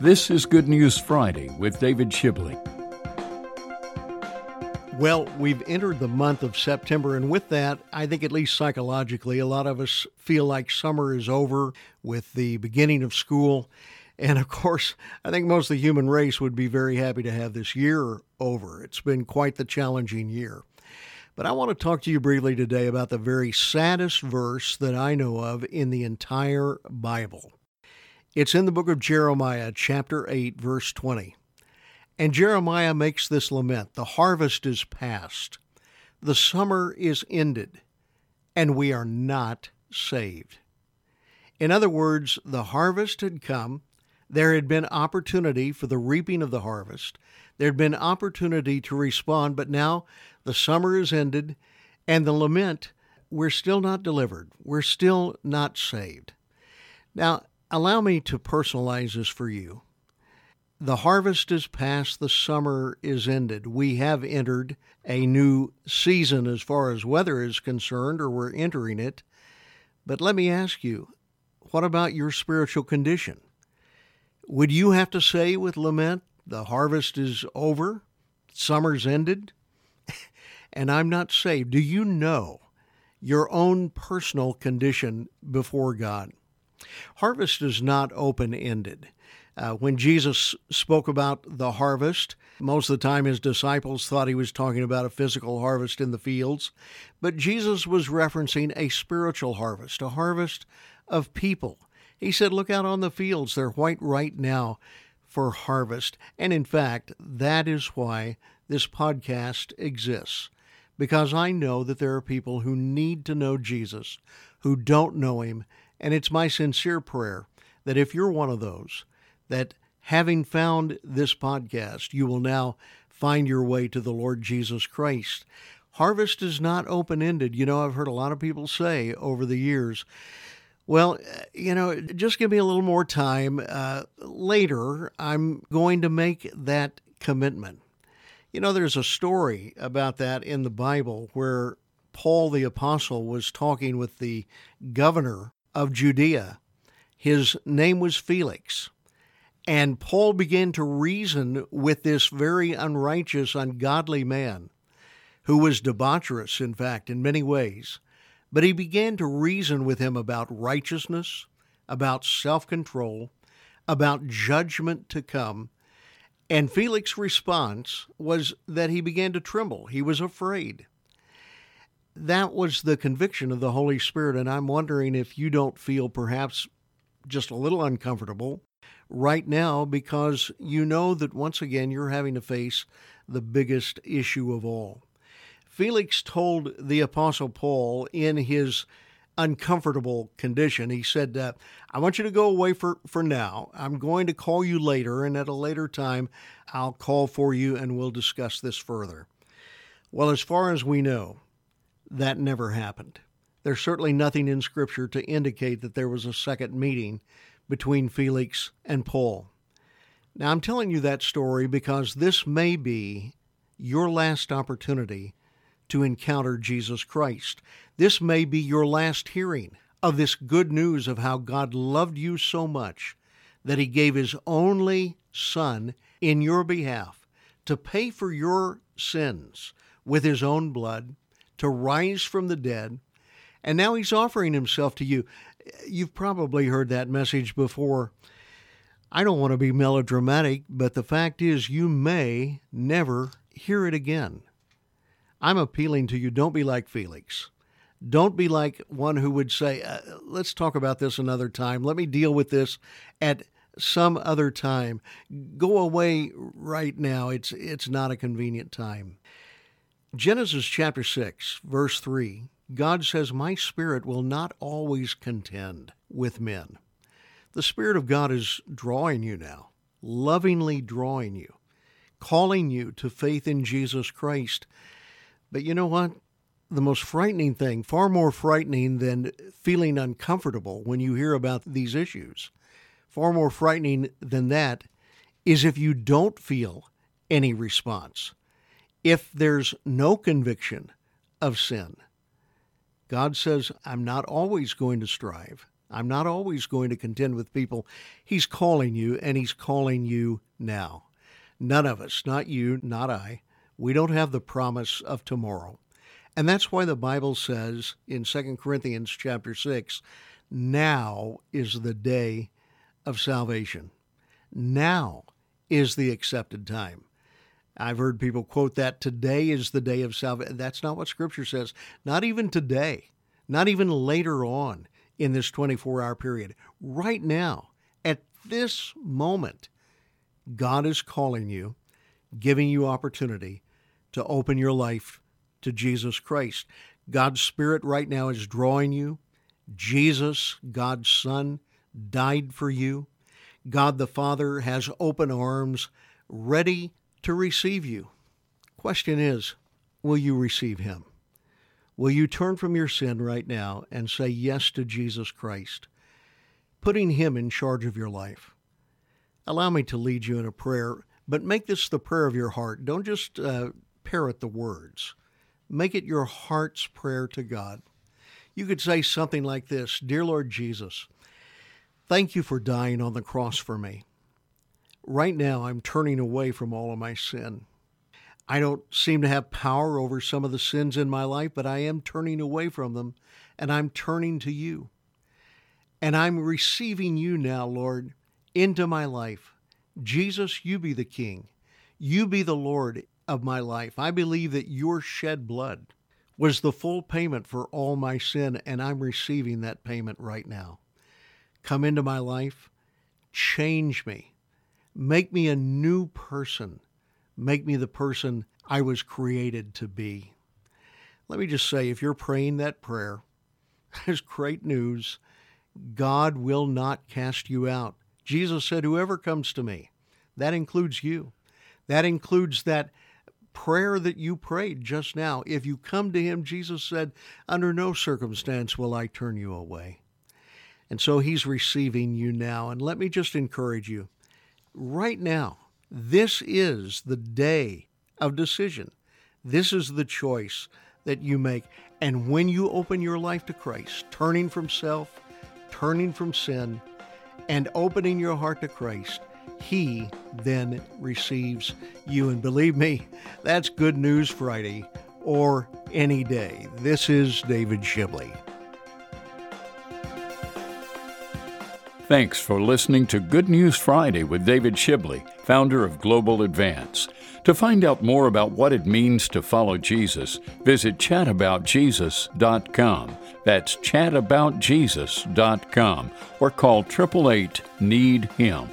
This is Good News Friday with David Shibley. Well, we've entered the month of September, and with that, I think at least psychologically, a lot of us feel like summer is over with the beginning of school. And of course, I think most of the human race would be very happy to have this year over. It's been quite the challenging year. But I want to talk to you briefly today about the very saddest verse that I know of in the entire Bible. It's in the book of Jeremiah, chapter 8, verse 20. And Jeremiah makes this lament The harvest is past, the summer is ended, and we are not saved. In other words, the harvest had come. There had been opportunity for the reaping of the harvest. There had been opportunity to respond, but now the summer is ended, and the lament, we're still not delivered. We're still not saved. Now, Allow me to personalize this for you. The harvest is past, the summer is ended. We have entered a new season as far as weather is concerned, or we're entering it. But let me ask you, what about your spiritual condition? Would you have to say with lament, the harvest is over, summer's ended, and I'm not saved? Do you know your own personal condition before God? Harvest is not open ended. Uh, when Jesus spoke about the harvest, most of the time his disciples thought he was talking about a physical harvest in the fields, but Jesus was referencing a spiritual harvest, a harvest of people. He said, Look out on the fields, they're white right now for harvest. And in fact, that is why this podcast exists, because I know that there are people who need to know Jesus, who don't know him, and it's my sincere prayer that if you're one of those, that having found this podcast, you will now find your way to the Lord Jesus Christ. Harvest is not open ended. You know, I've heard a lot of people say over the years, well, you know, just give me a little more time. Uh, later, I'm going to make that commitment. You know, there's a story about that in the Bible where Paul the Apostle was talking with the governor of Judea. His name was Felix. And Paul began to reason with this very unrighteous, ungodly man, who was debaucherous, in fact, in many ways. But he began to reason with him about righteousness, about self control, about judgment to come. And Felix's response was that he began to tremble. He was afraid that was the conviction of the Holy Spirit. And I'm wondering if you don't feel perhaps just a little uncomfortable right now because you know that once again you're having to face the biggest issue of all. Felix told the Apostle Paul in his uncomfortable condition, he said, uh, I want you to go away for, for now. I'm going to call you later, and at a later time, I'll call for you and we'll discuss this further. Well, as far as we know, that never happened. There's certainly nothing in Scripture to indicate that there was a second meeting between Felix and Paul. Now, I'm telling you that story because this may be your last opportunity to encounter Jesus Christ. This may be your last hearing of this good news of how God loved you so much that He gave His only Son in your behalf to pay for your sins with His own blood to rise from the dead, and now he's offering himself to you. You've probably heard that message before. I don't want to be melodramatic, but the fact is, you may never hear it again. I'm appealing to you don't be like Felix. Don't be like one who would say, uh, let's talk about this another time. Let me deal with this at some other time. Go away right now. It's, it's not a convenient time. Genesis chapter 6, verse 3, God says, My spirit will not always contend with men. The Spirit of God is drawing you now, lovingly drawing you, calling you to faith in Jesus Christ. But you know what? The most frightening thing, far more frightening than feeling uncomfortable when you hear about these issues, far more frightening than that, is if you don't feel any response if there's no conviction of sin. God says, I'm not always going to strive. I'm not always going to contend with people. He's calling you, and He's calling you now. None of us, not you, not I, we don't have the promise of tomorrow. And that's why the Bible says in 2 Corinthians chapter 6, now is the day of salvation. Now is the accepted time. I've heard people quote that today is the day of salvation. That's not what Scripture says. Not even today, not even later on in this 24 hour period. Right now, at this moment, God is calling you, giving you opportunity to open your life to Jesus Christ. God's Spirit right now is drawing you. Jesus, God's Son, died for you. God the Father has open arms ready to receive you. Question is, will you receive him? Will you turn from your sin right now and say yes to Jesus Christ, putting him in charge of your life? Allow me to lead you in a prayer, but make this the prayer of your heart. Don't just uh, parrot the words. Make it your heart's prayer to God. You could say something like this Dear Lord Jesus, thank you for dying on the cross for me. Right now, I'm turning away from all of my sin. I don't seem to have power over some of the sins in my life, but I am turning away from them and I'm turning to you. And I'm receiving you now, Lord, into my life. Jesus, you be the King. You be the Lord of my life. I believe that your shed blood was the full payment for all my sin, and I'm receiving that payment right now. Come into my life, change me, Make me a new person. Make me the person I was created to be. Let me just say if you're praying that prayer, there's great news. God will not cast you out. Jesus said, Whoever comes to me, that includes you. That includes that prayer that you prayed just now. If you come to Him, Jesus said, Under no circumstance will I turn you away. And so He's receiving you now. And let me just encourage you right now, this is the day of decision. This is the choice that you make. And when you open your life to Christ, turning from self, turning from sin, and opening your heart to Christ, He then receives you. And believe me, that's Good News Friday or any day. This is David Shibley. Thanks for listening to Good News Friday with David Shibley, founder of Global Advance. To find out more about what it means to follow Jesus, visit chataboutjesus.com. That's chataboutjesus.com or call 888 Need Him.